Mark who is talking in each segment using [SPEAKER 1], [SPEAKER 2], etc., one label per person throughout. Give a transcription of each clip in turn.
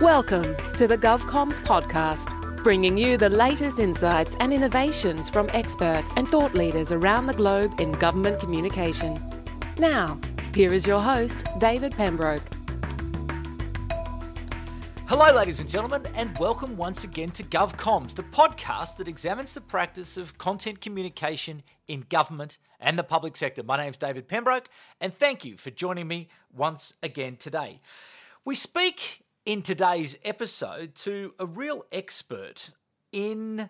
[SPEAKER 1] Welcome to the GovComms podcast, bringing you the latest insights and innovations from experts and thought leaders around the globe in government communication. Now, here is your host, David Pembroke.
[SPEAKER 2] Hello, ladies and gentlemen, and welcome once again to GovComms, the podcast that examines the practice of content communication in government and the public sector. My name's David Pembroke, and thank you for joining me once again today. We speak in today's episode to a real expert in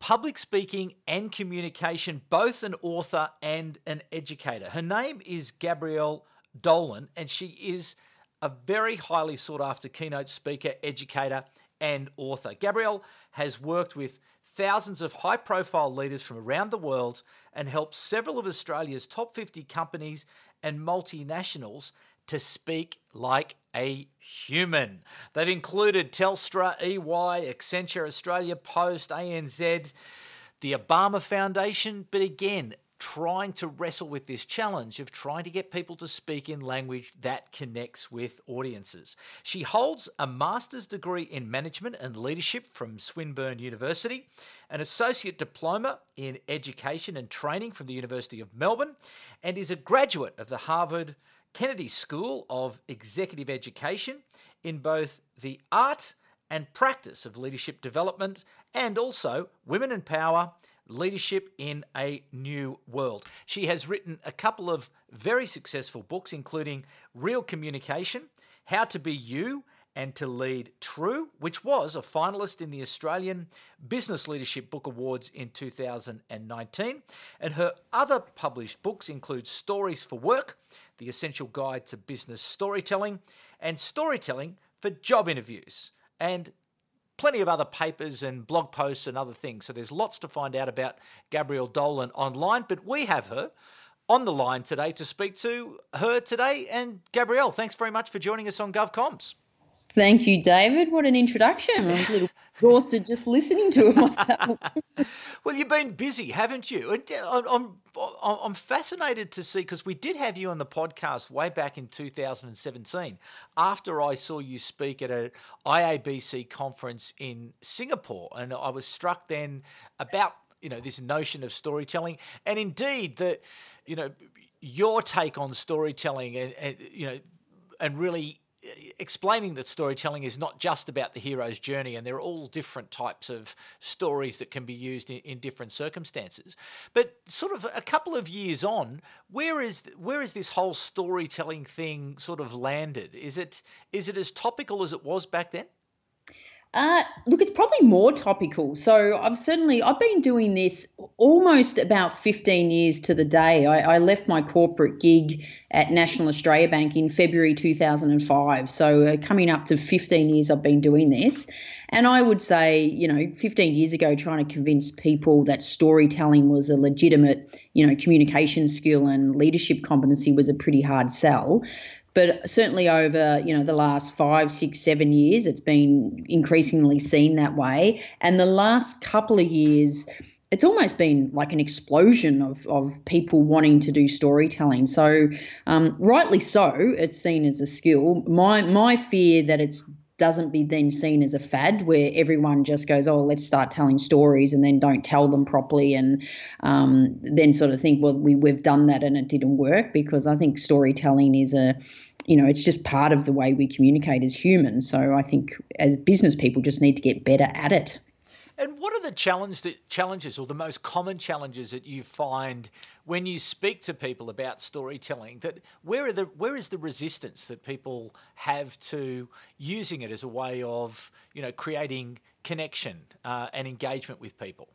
[SPEAKER 2] public speaking and communication, both an author and an educator. Her name is Gabrielle Dolan, and she is a very highly sought after keynote speaker, educator, and author. Gabrielle has worked with thousands of high profile leaders from around the world and helped several of Australia's top 50 companies and multinationals to speak like a human. They've included Telstra, EY, Accenture, Australia Post, ANZ, the Obama Foundation, but again, trying to wrestle with this challenge of trying to get people to speak in language that connects with audiences. She holds a master's degree in management and leadership from Swinburne University, an associate diploma in education and training from the University of Melbourne, and is a graduate of the Harvard Kennedy School of Executive Education in both the art and practice of leadership development and also women in power Leadership in a New World. She has written a couple of very successful books, including Real Communication, How to Be You, and to Lead True, which was a finalist in the Australian Business Leadership Book Awards in 2019. And her other published books include Stories for Work, The Essential Guide to Business Storytelling, and Storytelling for Job Interviews. And plenty of other papers and blog posts and other things. So there's lots to find out about Gabrielle Dolan online, but we have her on the line today to speak to her today. And Gabrielle, thanks very much for joining us on GovComms.
[SPEAKER 3] Thank you, David. What an introduction. I'm a little exhausted just listening to it myself.
[SPEAKER 2] well, you've been busy, haven't you? Uh, I'm, I'm fascinated to see because we did have you on the podcast way back in 2017 after I saw you speak at a IABC conference in Singapore. And I was struck then about you know this notion of storytelling and indeed that you know your take on storytelling and, and you know and really explaining that storytelling is not just about the hero's journey and there are all different types of stories that can be used in, in, different circumstances. But sort of a couple of years on where is where is this whole storytelling thing sort of landed? Is it is it as topical as it was back then
[SPEAKER 3] uh, look, it's probably more topical. So I've certainly I've been doing this almost about 15 years to the day. I, I left my corporate gig at National Australia Bank in February 2005. So uh, coming up to 15 years, I've been doing this. And I would say, you know, 15 years ago, trying to convince people that storytelling was a legitimate, you know, communication skill and leadership competency was a pretty hard sell but certainly over you know the last five six seven years it's been increasingly seen that way and the last couple of years it's almost been like an explosion of, of people wanting to do storytelling. So, um, rightly so, it's seen as a skill. My my fear that it's doesn't be then seen as a fad where everyone just goes, oh, let's start telling stories and then don't tell them properly and um, then sort of think, well, we, we've done that and it didn't work because I think storytelling is a you know, it's just part of the way we communicate as humans. So I think as business people just need to get better at it.
[SPEAKER 2] And what are the challenge that, challenges or the most common challenges that you find when you speak to people about storytelling? That where are the where is the resistance that people have to using it as a way of you know creating connection uh, and engagement with people?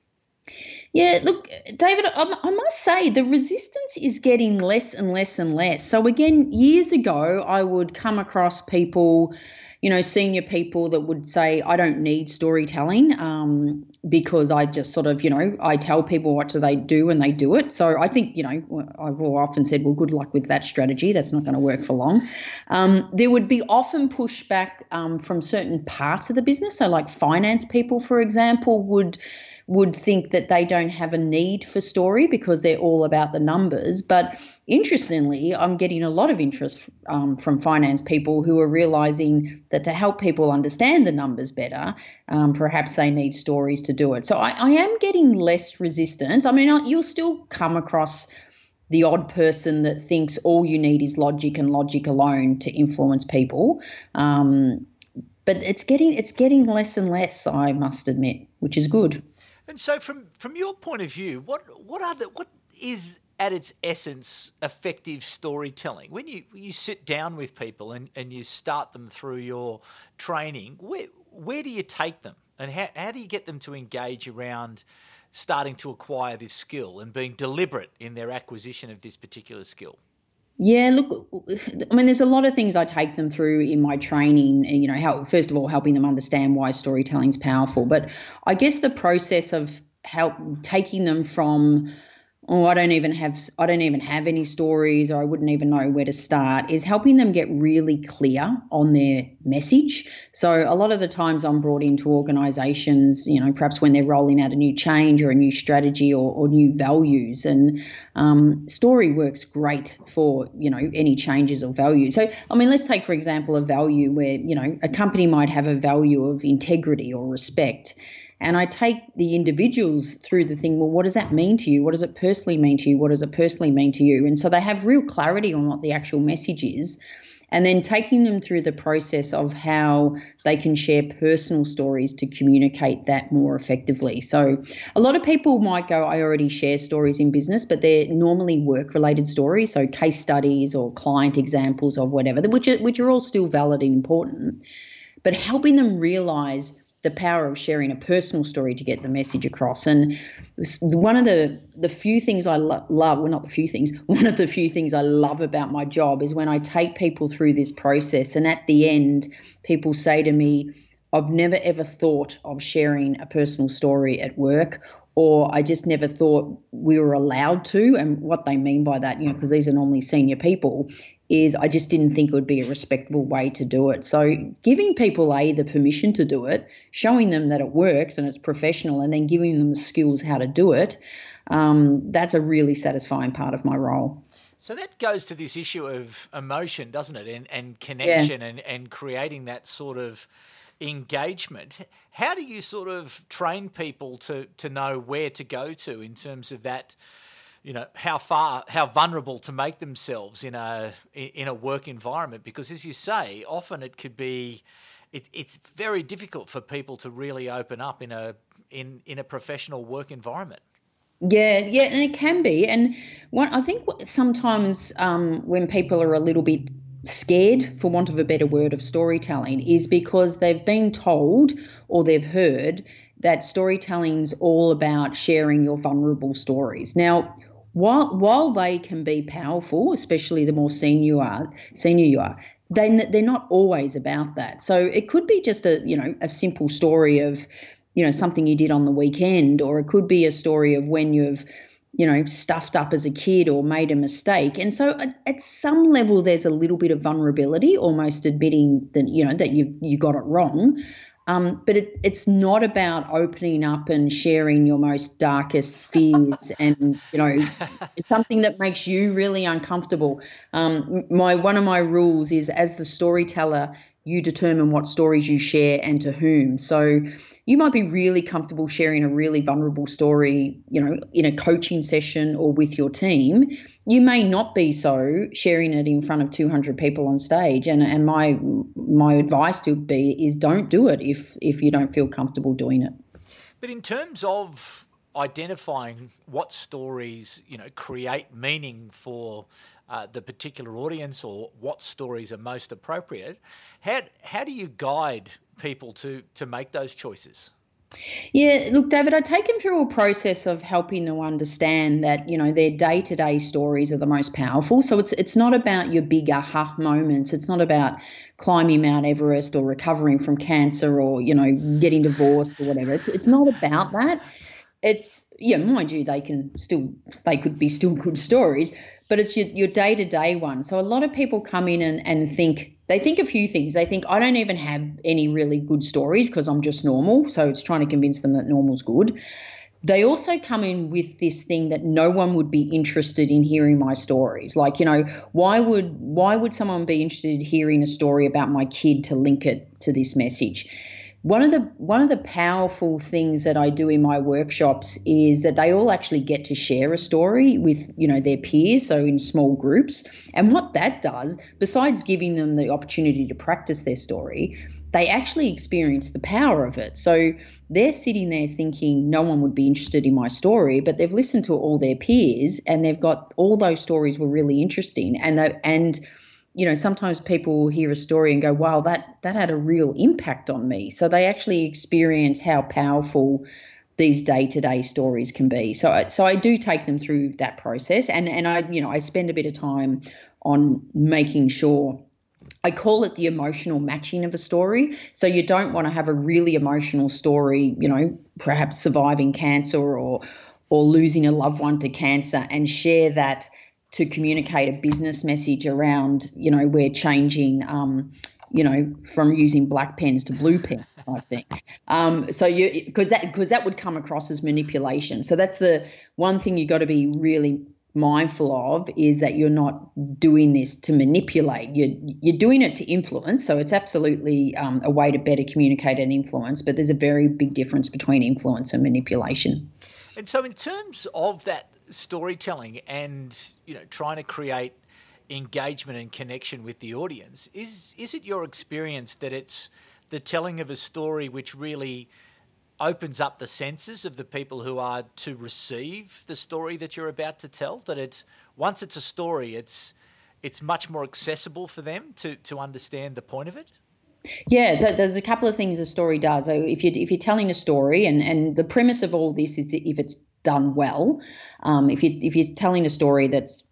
[SPEAKER 3] Yeah, look, David, I must say the resistance is getting less and less and less. So, again, years ago, I would come across people, you know, senior people that would say, I don't need storytelling um, because I just sort of, you know, I tell people what do they do and they do it. So, I think, you know, I've often said, well, good luck with that strategy. That's not going to work for long. Um, there would be often pushback um, from certain parts of the business. So, like finance people, for example, would would think that they don't have a need for story because they're all about the numbers. But interestingly, I'm getting a lot of interest um, from finance people who are realizing that to help people understand the numbers better, um, perhaps they need stories to do it. So I, I am getting less resistance. I mean, you'll still come across the odd person that thinks all you need is logic and logic alone to influence people. Um, but it's getting it's getting less and less, I must admit, which is good.
[SPEAKER 2] And so, from from your point of view, what what are the what is at its essence effective storytelling? When you you sit down with people and, and you start them through your training, where where do you take them, and how how do you get them to engage around? starting to acquire this skill and being deliberate in their acquisition of this particular skill?
[SPEAKER 3] Yeah, look, I mean, there's a lot of things I take them through in my training. You know, how first of all helping them understand why storytelling is powerful, but I guess the process of help taking them from oh i don't even have i don't even have any stories or i wouldn't even know where to start is helping them get really clear on their message. So a lot of the times i'm brought into organizations you know perhaps when they're rolling out a new change or a new strategy or, or new values and um, story works great for you know any changes or values so i mean let's take for example a value where you know a company might have a value of integrity or respect and I take the individuals through the thing, well, what does that mean to you? What does it personally mean to you? What does it personally mean to you? And so they have real clarity on what the actual message is. And then taking them through the process of how they can share personal stories to communicate that more effectively. So, a lot of people might go, I already share stories in business, but they're normally work related stories, so case studies or client examples of whatever, which are, which are all still valid and important. But helping them realize the power of sharing a personal story to get the message across. And one of the the few things I lo- love, well, not the few things, one of the few things I love about my job is when I take people through this process, and at the end, people say to me, "I've never ever thought of sharing a personal story at work." Or I just never thought we were allowed to, and what they mean by that, you know, because these are normally senior people, is I just didn't think it would be a respectable way to do it. So giving people a the permission to do it, showing them that it works and it's professional, and then giving them the skills how to do it, um, that's a really satisfying part of my role.
[SPEAKER 2] So that goes to this issue of emotion, doesn't it? And and connection yeah. and, and creating that sort of engagement. How do you sort of train people to to know where to go to in terms of that? You know how far how vulnerable to make themselves in a in a work environment because as you say often it could be it, it's very difficult for people to really open up in a in in a professional work environment
[SPEAKER 3] yeah, yeah, and it can be. And one, I think sometimes um, when people are a little bit scared, for want of a better word, of storytelling, is because they've been told or they've heard that storytelling's all about sharing your vulnerable stories. Now, while while they can be powerful, especially the more senior you are, senior you are, they they're not always about that. So it could be just a you know a simple story of you know something you did on the weekend, or it could be a story of when you've you know stuffed up as a kid or made a mistake. And so at, at some level, there's a little bit of vulnerability, almost admitting that you know that you you got it wrong. Um, but it, it's not about opening up and sharing your most darkest fears and you know something that makes you really uncomfortable. Um, my one of my rules is as the storyteller, you determine what stories you share and to whom. So you might be really comfortable sharing a really vulnerable story, you know, in a coaching session or with your team. You may not be so sharing it in front of 200 people on stage. And and my my advice to be is don't do it if if you don't feel comfortable doing it.
[SPEAKER 2] But in terms of identifying what stories, you know, create meaning for uh, the particular audience or what stories are most appropriate. How, how do you guide people to, to make those choices?
[SPEAKER 3] Yeah, look, David, I take them through a process of helping them understand that you know their day-to-day stories are the most powerful. So it's it's not about your big aha moments. It's not about climbing Mount Everest or recovering from cancer or you know getting divorced or whatever. It's it's not about that. It's yeah, mind you, they can still they could be still good stories, but it's your, your day-to-day one so a lot of people come in and, and think they think a few things. They think I don't even have any really good stories because I'm just normal. So it's trying to convince them that normal's good. They also come in with this thing that no one would be interested in hearing my stories. Like, you know, why would why would someone be interested in hearing a story about my kid to link it to this message? One of the one of the powerful things that I do in my workshops is that they all actually get to share a story with you know their peers so in small groups. And what that does besides giving them the opportunity to practice their story they actually experience the power of it. So they're sitting there thinking no one would be interested in my story but they've listened to all their peers and they've got all those stories were really interesting. And they, and you know, sometimes people hear a story and go, wow, that, that had a real impact on me. So they actually experience how powerful these day-to-day stories can be. So, so I do take them through that process, and and I, you know, I spend a bit of time on making sure. I call it the emotional matching of a story. So you don't want to have a really emotional story, you know, perhaps surviving cancer or or losing a loved one to cancer, and share that to communicate a business message around, you know, we're changing, um, you know, from using black pens to blue pens, I think. Um, so you, because that because that would come across as manipulation. So that's the one thing you got to be really mindful of is that you're not doing this to manipulate. You're you're doing it to influence. So it's absolutely um, a way to better communicate and influence. But there's a very big difference between influence and manipulation.
[SPEAKER 2] And so, in terms of that storytelling and you know trying to create engagement and connection with the audience, is is it your experience that it's the telling of a story which really opens up the senses of the people who are to receive the story that you're about to tell? That it's once it's a story, it's it's much more accessible for them to to understand the point of it.
[SPEAKER 3] Yeah, there's a couple of things a story does. So if you if you're telling a story, and and the premise of all this is if it's done well, um, if you if you're telling a story that's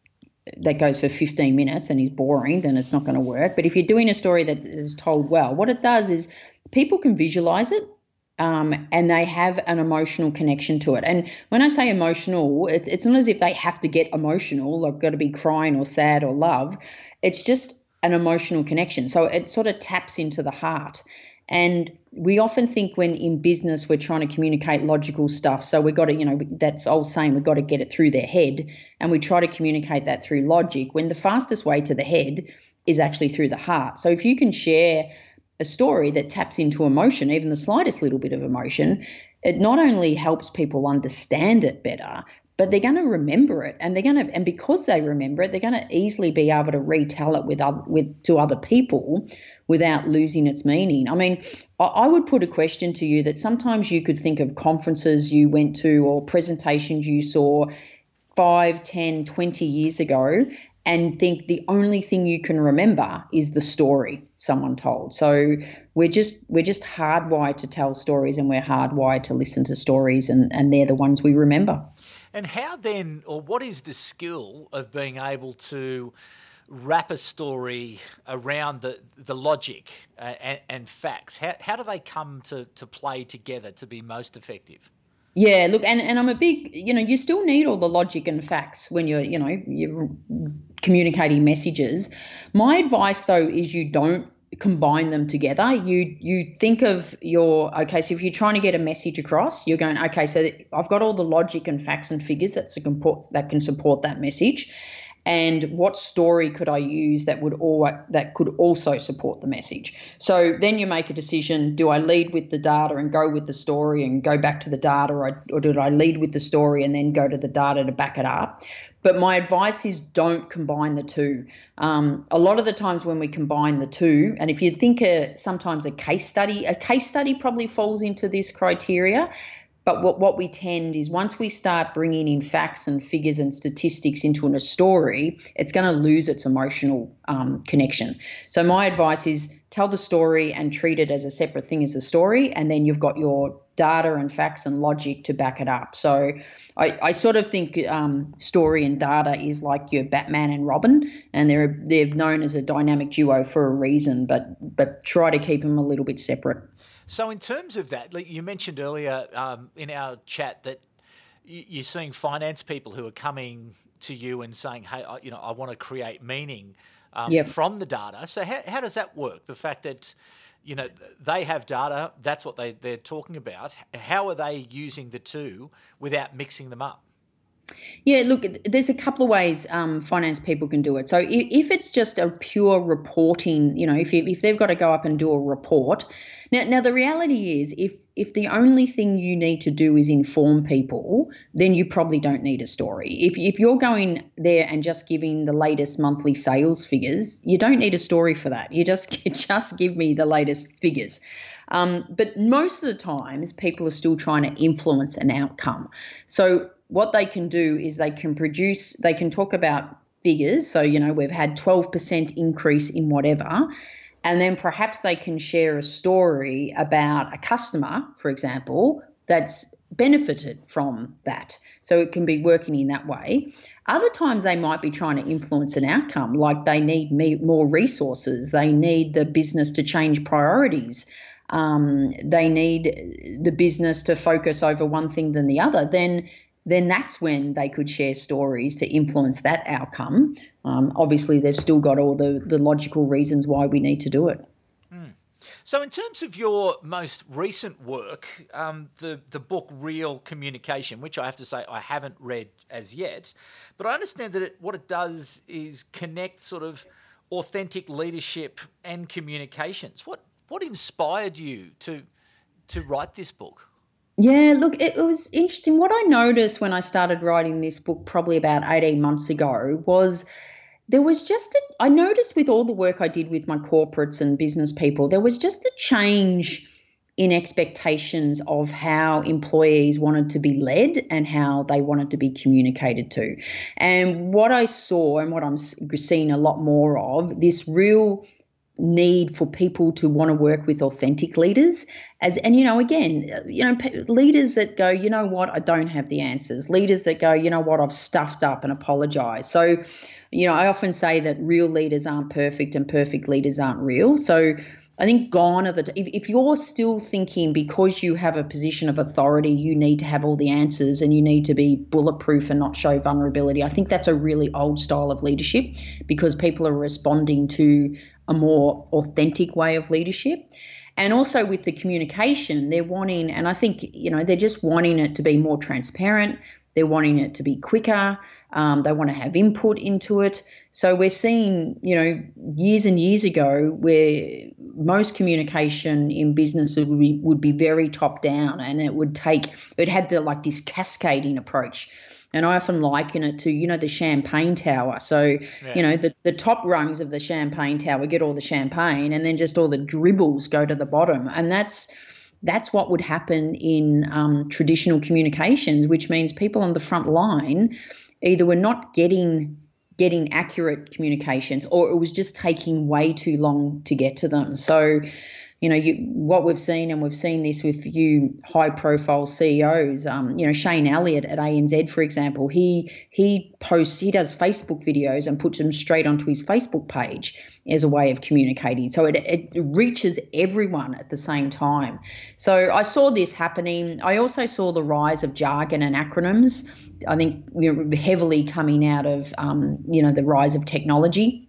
[SPEAKER 3] that goes for 15 minutes and is boring, then it's not going to work. But if you're doing a story that is told well, what it does is people can visualize it um, and they have an emotional connection to it. And when I say emotional, it's, it's not as if they have to get emotional, like got to be crying or sad or love. It's just an emotional connection. So it sort of taps into the heart. And we often think when in business we're trying to communicate logical stuff. So we've got to, you know, that's old saying, we've got to get it through their head. And we try to communicate that through logic when the fastest way to the head is actually through the heart. So if you can share a story that taps into emotion, even the slightest little bit of emotion, it not only helps people understand it better, but they're going to remember it and they're going to and because they remember it they're going to easily be able to retell it with other with to other people without losing its meaning i mean I would put a question to you that sometimes you could think of conferences you went to or presentations you saw 5 10 20 years ago and think the only thing you can remember is the story someone told. So we're just we're just hardwired to tell stories and we're hardwired to listen to stories and, and they're the ones we remember.
[SPEAKER 2] And how then, or what is the skill of being able to wrap a story around the, the logic uh, and, and, facts? How, how do they come to, to play together to be most effective?
[SPEAKER 3] Yeah, look, and, and I'm a big, you know, you still need all the logic and facts when you're, you know, you're communicating messages. My advice though is you don't combine them together you you think of your okay so if you're trying to get a message across you're going okay so i've got all the logic and facts and figures that support that can support that message and what story could I use that would all that could also support the message. So then you make a decision: do I lead with the data and go with the story and go back to the data, or, or did I lead with the story and then go to the data to back it up? But my advice is don't combine the two. Um, a lot of the times when we combine the two, and if you think a, sometimes a case study, a case study probably falls into this criteria. But what, what we tend is once we start bringing in facts and figures and statistics into a story, it's going to lose its emotional um, connection. So my advice is tell the story and treat it as a separate thing as a story, and then you've got your data and facts and logic to back it up. So I, I sort of think um, story and data is like your Batman and Robin, and they're they're known as a dynamic duo for a reason, but but try to keep them a little bit separate.
[SPEAKER 2] So, in terms of that, like you mentioned earlier um, in our chat that you're seeing finance people who are coming to you and saying, "Hey, I, you know, I want to create meaning um, yep. from the data." So how, how does that work? The fact that you know they have data, that's what they they're talking about. How are they using the two without mixing them up?
[SPEAKER 3] Yeah, look, there's a couple of ways um, finance people can do it. So if, it's just a pure reporting, you know, if, you, if they've got to go up and do a report, now, now the reality is if if the only thing you need to do is inform people, then you probably don't need a story. If, if you're going there and just giving the latest monthly sales figures, you don't need a story for that. You just just give me the latest figures. Um, but most of the times, people are still trying to influence an outcome. So what they can do is they can produce, they can talk about figures. So, you know, we've had 12% increase in whatever. And then perhaps they can share a story about a customer, for example, that's benefited from that. So it can be working in that way. Other times they might be trying to influence an outcome, like they need more resources, they need the business to change priorities. Um, they need the business to focus over one thing than the other, then then that's when they could share stories to influence that outcome. Um, obviously, they've still got all the, the logical reasons why we need to do it.
[SPEAKER 2] Mm. So, in terms of your most recent work, um, the the book Real Communication, which I have to say I haven't read as yet, but I understand that it, what it does is connect sort of authentic leadership and communications. What what inspired you to to write this book?
[SPEAKER 3] Yeah, look, it was interesting. What I noticed when I started writing this book, probably about 18 months ago, was there was just a, I noticed with all the work I did with my corporates and business people, there was just a change in expectations of how employees wanted to be led and how they wanted to be communicated to. And what I saw and what I'm seeing a lot more of, this real need for people to want to work with authentic leaders as and you know again you know leaders that go you know what? I don't have the answers. Leaders that go you know what? I've stuffed up and apologize so you know I often say that real leaders aren't perfect and perfect leaders aren't real. So I think gone are the if, if you're still thinking because you have a position of authority you need to have all the answers and you need to be bulletproof and not show vulnerability I think that's a really old style of leadership because people are responding to a more authentic way of leadership. And also with the communication, they're wanting, and I think, you know, they're just wanting it to be more transparent. They're wanting it to be quicker. Um, they want to have input into it. So we're seeing, you know, years and years ago where most communication in business would be, would be very top down and it would take, it had the like this cascading approach and I often liken it to, you know, the champagne tower. So, yeah. you know, the, the top rungs of the champagne tower get all the champagne and then just all the dribbles go to the bottom. And that's that's what would happen in um, traditional communications, which means people on the front line either were not getting getting accurate communications or it was just taking way too long to get to them. So you know, you, what we've seen, and we've seen this with you high-profile CEOs. Um, you know, Shayne Elliott at ANZ, for example, he he posts, he does Facebook videos and puts them straight onto his Facebook page as a way of communicating. So it, it reaches everyone at the same time. So I saw this happening. I also saw the rise of jargon and acronyms. I think you know, heavily coming out of um, you know the rise of technology,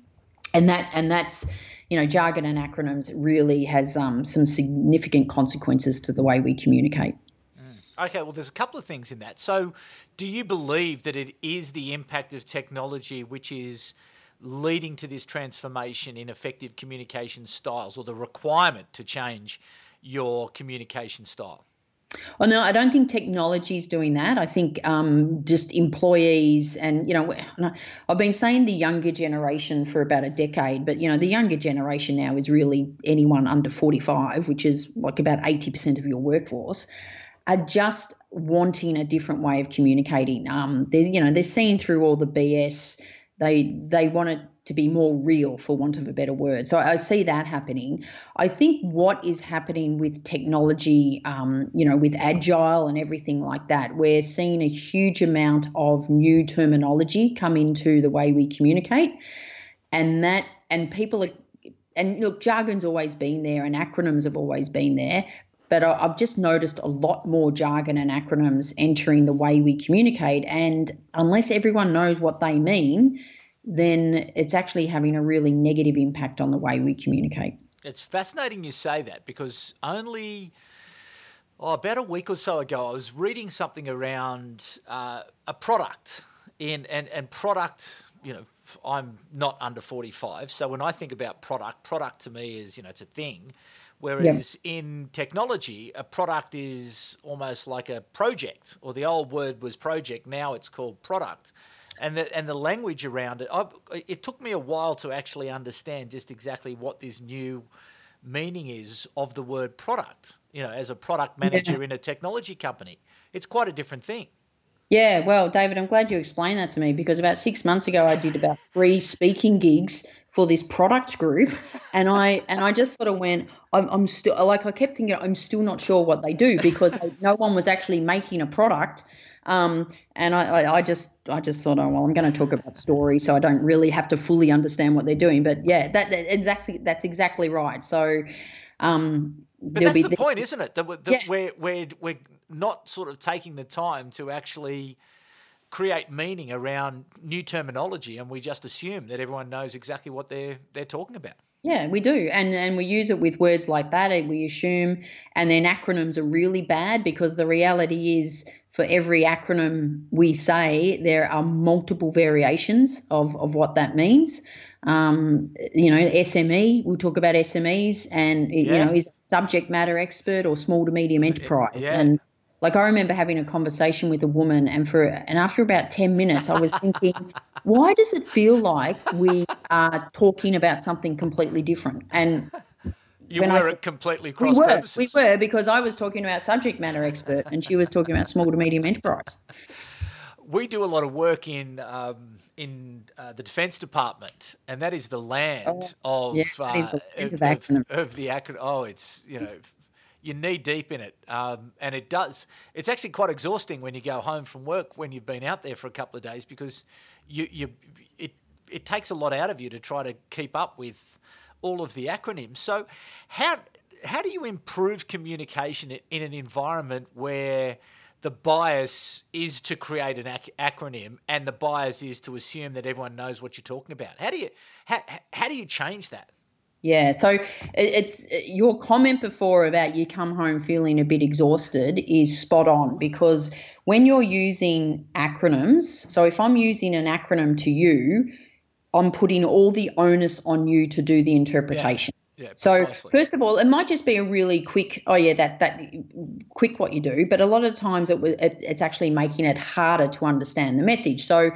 [SPEAKER 3] and that and that's you know, jargon and acronyms really has um, some significant consequences to the way we communicate.
[SPEAKER 2] Mm. Okay, well, there's a couple of things in that. So, do you believe that it is the impact of technology which is leading to this transformation in effective communication styles or the requirement to change your communication style?
[SPEAKER 3] Oh no, I don't think technology is doing that. I think um, just employees and you know, I've been saying the younger generation for about a decade, but you know, the younger generation now is really anyone under forty-five, which is like about eighty percent of your workforce, are just wanting a different way of communicating. Um, they're you know they're seeing through all the BS. They they want to to be more real, for want of a better word. So I see that happening. I think what is happening with technology, um, you know, with agile and everything like that, we're seeing a huge amount of new terminology come into the way we communicate, and that and people are. And look, jargon's always been there, and acronyms have always been there, but I've just noticed a lot more jargon and acronyms entering the way we communicate. And unless everyone knows what they mean, then it's actually having a really negative impact on the way we communicate.
[SPEAKER 2] It's fascinating you say that because only oh, about a week or so ago, I was reading something around uh, a product in and and product. You know, I'm not under 45, so when I think about product, product to me is you know it's a thing. Whereas yeah. in technology, a product is almost like a project, or the old word was project. Now it's called product and the and the language around it. I've, it took me a while to actually understand just exactly what this new meaning is of the word product. You know, as a product manager yeah. in a technology company, it's quite a different thing.
[SPEAKER 3] Yeah, well, David, I'm glad you explained that to me because about six months ago, I did about three speaking gigs for this product group, and I and I just sort of went, I'm, I'm still like I kept thinking I'm still not sure what they do because no one was actually making a product um, and I, I, just I just thought, oh well, I'm going to talk about story, so I don't really have to fully understand what they're doing. But yeah, that, that exactly that's exactly right. So. Um,
[SPEAKER 2] but that's the, the point, isn't it? That, we're, that yeah. we're, we're, we're not sort of taking the time to actually create meaning around new terminology, and we just assume that everyone knows exactly what they're they're talking about.
[SPEAKER 3] Yeah, we do, and and we use it with words like that. And we assume, and then acronyms are really bad because the reality is for every acronym we say, there are multiple variations of, of what that means. Um, you know, SME, we'll talk about SMEs and, yeah. you know, is subject matter expert or small to medium enterprise. Yeah. And like I remember having a conversation with a woman and for and after about 10 minutes I was thinking, why does it feel like we are talking about something completely different? And
[SPEAKER 2] you were I, completely cross
[SPEAKER 3] we were,
[SPEAKER 2] purposes.
[SPEAKER 3] We were because I was talking about subject matter expert and she was talking about small to medium enterprise.
[SPEAKER 2] We do a lot of work in um, in uh, the Defence Department, and that is the land oh, of, yeah, uh, of, of, of, the acronym. Oh, it's you know you're knee deep in it, um, and it does. It's actually quite exhausting when you go home from work when you've been out there for a couple of days because you you it it takes a lot out of you to try to keep up with all of the acronyms. So, how how do you improve communication in an environment where the bias is to create an ac- acronym and the bias is to assume that everyone knows what you're talking about? How do you how, how do you change that?
[SPEAKER 3] Yeah, so it's your comment before about you come home feeling a bit exhausted is spot on because when you're using acronyms, so if I'm using an acronym to you, I'm putting all the onus on you to do the interpretation.
[SPEAKER 2] Yeah. Yeah,
[SPEAKER 3] so first of all, it might just be a really quick. Oh yeah, that that quick what you do. But a lot of times it, it it's actually making it harder to understand the message. So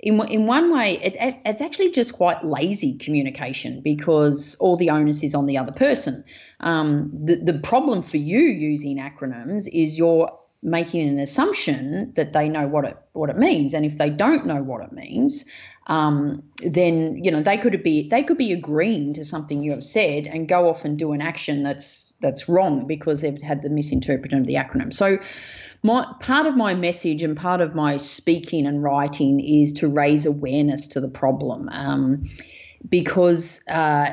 [SPEAKER 3] in in one way, it's it's actually just quite lazy communication because all the onus is on the other person. Um, the the problem for you using acronyms is you're making an assumption that they know what it what it means, and if they don't know what it means, um, then you know they could be they could be agreeing to something you have said and go off and do an action that's that's wrong because they've had the misinterpretation of the acronym. So my part of my message and part of my speaking and writing is to raise awareness to the problem um, because uh,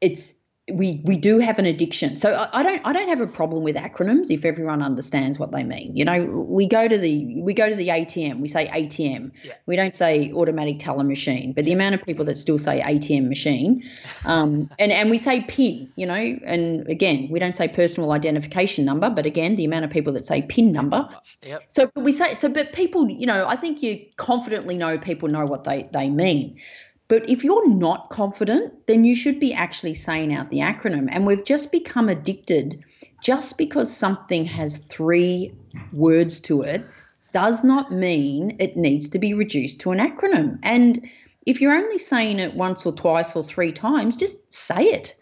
[SPEAKER 3] it's we we do have an addiction. So I, I, don't I don't have a problem with acronyms if everyone understands what they mean. You know, we go to the we go to the ATM, we say ATM. Yeah. We don't say automatic teller machine. But the amount of people that still say ATM machine, um, and and we say PIN. You know, and again we don't say personal identification number, but again the amount of people that say PIN number.
[SPEAKER 2] Yep.
[SPEAKER 3] So we say so, but people, you know, I think you confidently know people know what they they mean. But if you're not confident, then you should be actually saying out the acronym. And we've just become addicted just because something has three words to it does not mean it needs to be reduced to an acronym. And if you're only saying it once or twice or three times, just say it.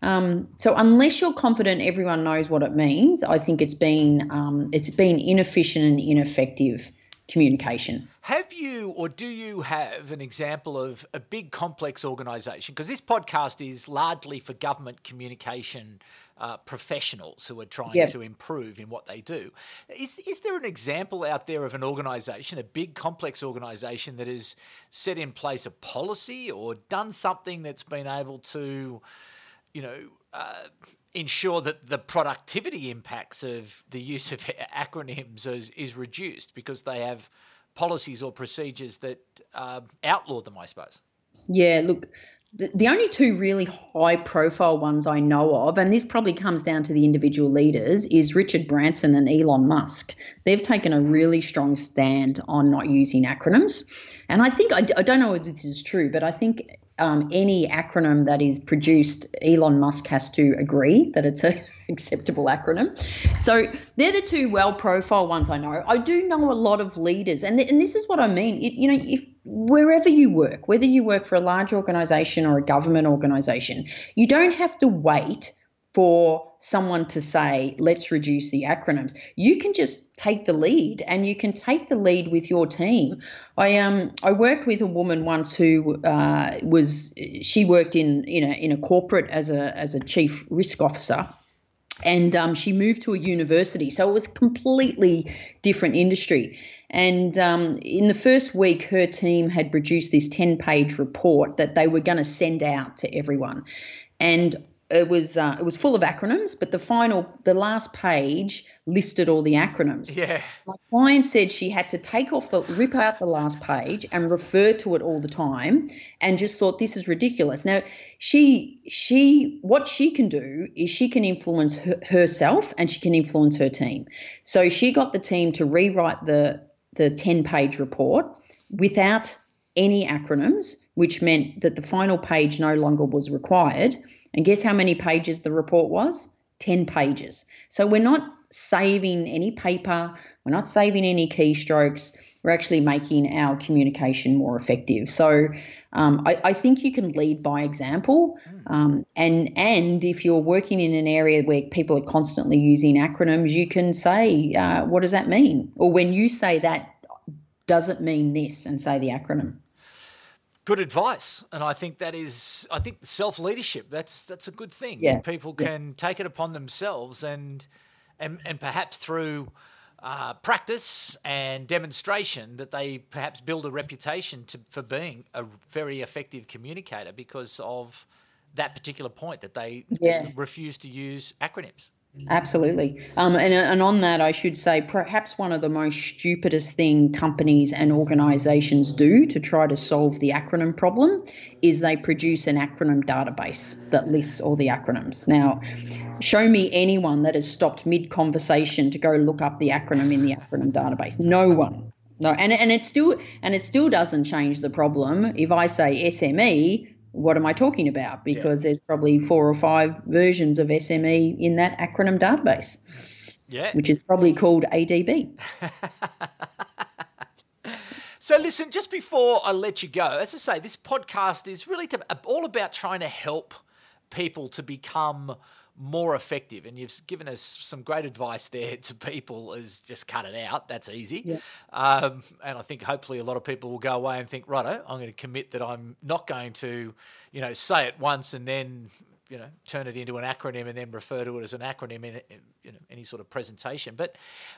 [SPEAKER 3] Um, so unless you're confident everyone knows what it means, I think it's been um, it's been inefficient and ineffective communication.
[SPEAKER 2] Have you or do you have an example of a big complex organisation? Because this podcast is largely for government communication uh, professionals who are trying yep. to improve in what they do. Is, is there an example out there of an organisation, a big complex organisation that has set in place a policy or done something that's been able to? you know, ensure that the productivity impacts of the use of acronyms is, is reduced because they have policies or procedures that uh, outlaw them, I suppose.
[SPEAKER 3] Yeah, look, the, the only two really high profile ones I know of, and this probably comes down to the individual leaders, is Richard Branson and Elon Musk. They've taken a really strong stand on not using acronyms. And I think, I, I don't know if this is true, but I think um, any acronym that is produced, Elon Musk has to agree that it's a acceptable acronym. So they're the two well-profile ones I know. I do know a lot of leaders, and th- and this is what I mean. It, you know, if wherever you work, whether you work for a large organization or a government organization, you don't have to wait for someone to say, let's reduce the acronyms. You can just take the lead and you can take the lead with your team. I um I worked with a woman once who uh, was she worked in in a in a corporate as a as a chief risk officer and um, she moved to a university. So it was completely different industry. And um, in the first week, her team had produced this 10 page report that they were going to send out to everyone. And it was uh, it was full of acronyms, but the final, the last page listed all the acronyms.
[SPEAKER 2] Yeah.
[SPEAKER 3] My client said she had to take off the rip out the last page and refer to it all the time, and just thought this is ridiculous. Now she she what she can do is she can influence her, herself and she can influence her team. So she got the team to rewrite the the ten page report without any acronyms, which meant that the final page no longer was required and guess how many pages the report was? 10 pages. So we're not saving any paper, we're not saving any keystrokes, we're actually making our communication more effective. So um, I, I, think you can lead by example. Um, and, and if you're working in an area where people are constantly using acronyms, you can say, uh, what does that mean? Or when you say that, does it mean this? And say the acronym
[SPEAKER 2] good advice, and I think that is, I think self leadership. That's that's a good thing.
[SPEAKER 3] Yeah.
[SPEAKER 2] People can yeah. take it upon themselves, and and and perhaps through uh, practice and demonstration that they perhaps build a reputation to, for being a very effective communicator because of that particular point that they
[SPEAKER 3] yeah.
[SPEAKER 2] refuse to use acronyms.
[SPEAKER 3] Absolutely. Um, and, and on that, I should say perhaps one of the most stupidest thing companies and organizations do to try to solve the acronym problem is they produce an acronym database that lists all the acronyms. Now, show me anyone that has stopped mid conversation to go look up the acronym in the acronym database. No one. No, and, and it still and it still doesn't change the problem. If I say SME, what am I talking about? Because yeah. there's probably four or five versions of SME in that acronym database.
[SPEAKER 2] Yeah.
[SPEAKER 3] Which is probably called ADB.
[SPEAKER 2] so, listen, just before I let you go, as I say, this podcast is really to, all about trying to help people to become more effective. And you've given us some great advice there to people is just cut it out. That's easy.
[SPEAKER 3] Yeah.
[SPEAKER 2] Um, and I think hopefully a lot of people will go away and think, righto, I'm going to commit that I'm not going to, you know, say it once and then you know turn it into an acronym and then refer to it as an acronym in, you know, any sort of presentation. But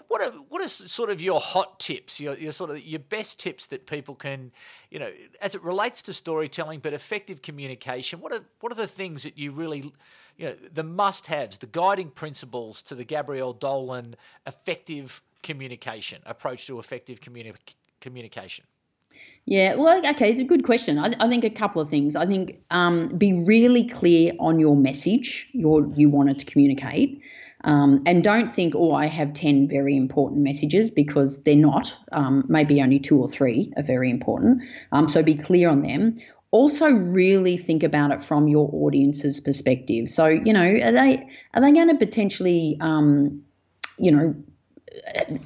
[SPEAKER 2] what are what are sort of your hot tips, your, your sort of your best tips that people can, you know, as it relates to storytelling but effective communication? What are what are the things that you really, you know, the must-haves, the guiding principles to the Gabrielle Dolan effective communication approach to effective communi- communication?
[SPEAKER 3] Yeah, well, okay, it's a good question. I, I think a couple of things. I think um, be really clear on your message your, you wanted to communicate. Um, and don't think, oh, I have 10 very important messages because they're not. Um, maybe only two or three are very important. Um, so be clear on them. Also, really think about it from your audience's perspective. So, you know, are they are they going to potentially, um, you know,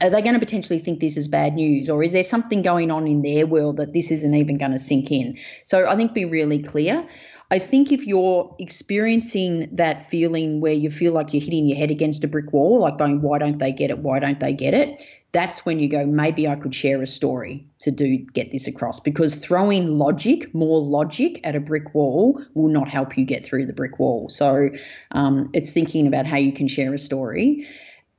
[SPEAKER 3] are they going to potentially think this is bad news? Or is there something going on in their world that this isn't even going to sink in? So i think be really clear. I think if you're experiencing that feeling where you feel like you're hitting your head against a brick wall like going why don't they get it? Why don't they get it that's when you go maybe i could share a story to do get this across because throwing logic more logic at a brick wall will not help you get through the brick wall so um, it's thinking about how you can share a story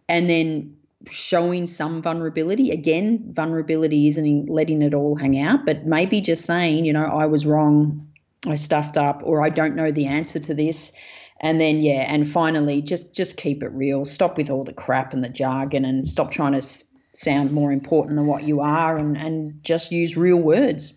[SPEAKER 3] and then showing some vulnerability. Again, vulnerability isn't letting it all hang out, but maybe just saying, you know, I was wrong, I stuffed up, or I don't know the answer to this. and then yeah, and finally, just just keep it real. Stop with all the crap and the jargon, and stop trying to sound more important than what you are, and and just use real words.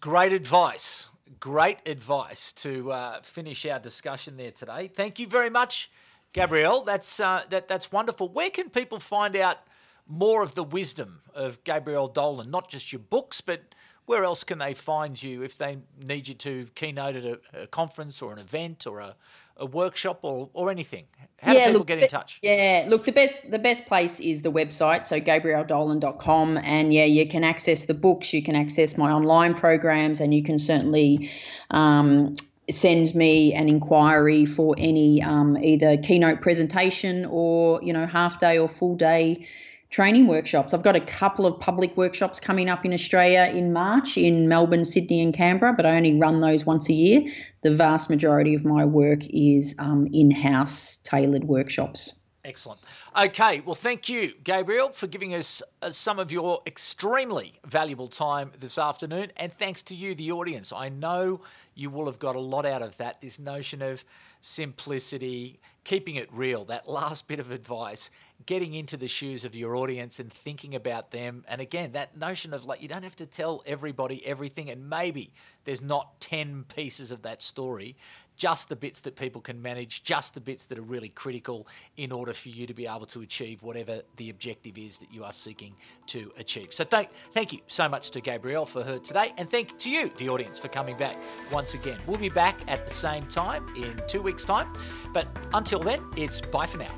[SPEAKER 2] Great advice. Great advice to uh, finish our discussion there today. Thank you very much, Gabrielle. That's uh, that that's wonderful. Where can people find out more of the wisdom of Gabrielle Dolan? Not just your books, but where else can they find you if they need you to keynote at a, a conference or an event or a, a workshop or, or anything? How yeah, do people look, get in touch?
[SPEAKER 3] Yeah, look, the best the best place is the website, so gabrielledolan.com. And yeah, you can access the books, you can access my online programs, and you can certainly um, send me an inquiry for any um, either keynote presentation or, you know, half day or full day training workshops. I've got a couple of public workshops coming up in Australia in March in Melbourne, Sydney, and Canberra, but I only run those once a year. The vast majority of my work is um, in house tailored workshops.
[SPEAKER 2] Excellent. Okay, well, thank you, Gabrielle, for giving us uh, some of your extremely valuable time this afternoon. And thanks to you, the audience. I know you will have got a lot out of that. This notion of simplicity, keeping it real, that last bit of advice, getting into the shoes of your audience and thinking about them. And again, that notion of like, you don't have to tell everybody everything, and maybe there's not 10 pieces of that story, just the bits that people can manage, just the bits that are really critical in order for you to be able to achieve whatever the objective is that you are seeking to achieve. So thank, thank you so much to Gabrielle for her today, and thank to you, the audience, for coming back once again. We'll be back at the same time in two weeks' time, but until then, it's bye for now.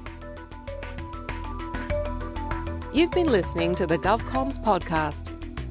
[SPEAKER 1] You've been listening to the GovComms podcast.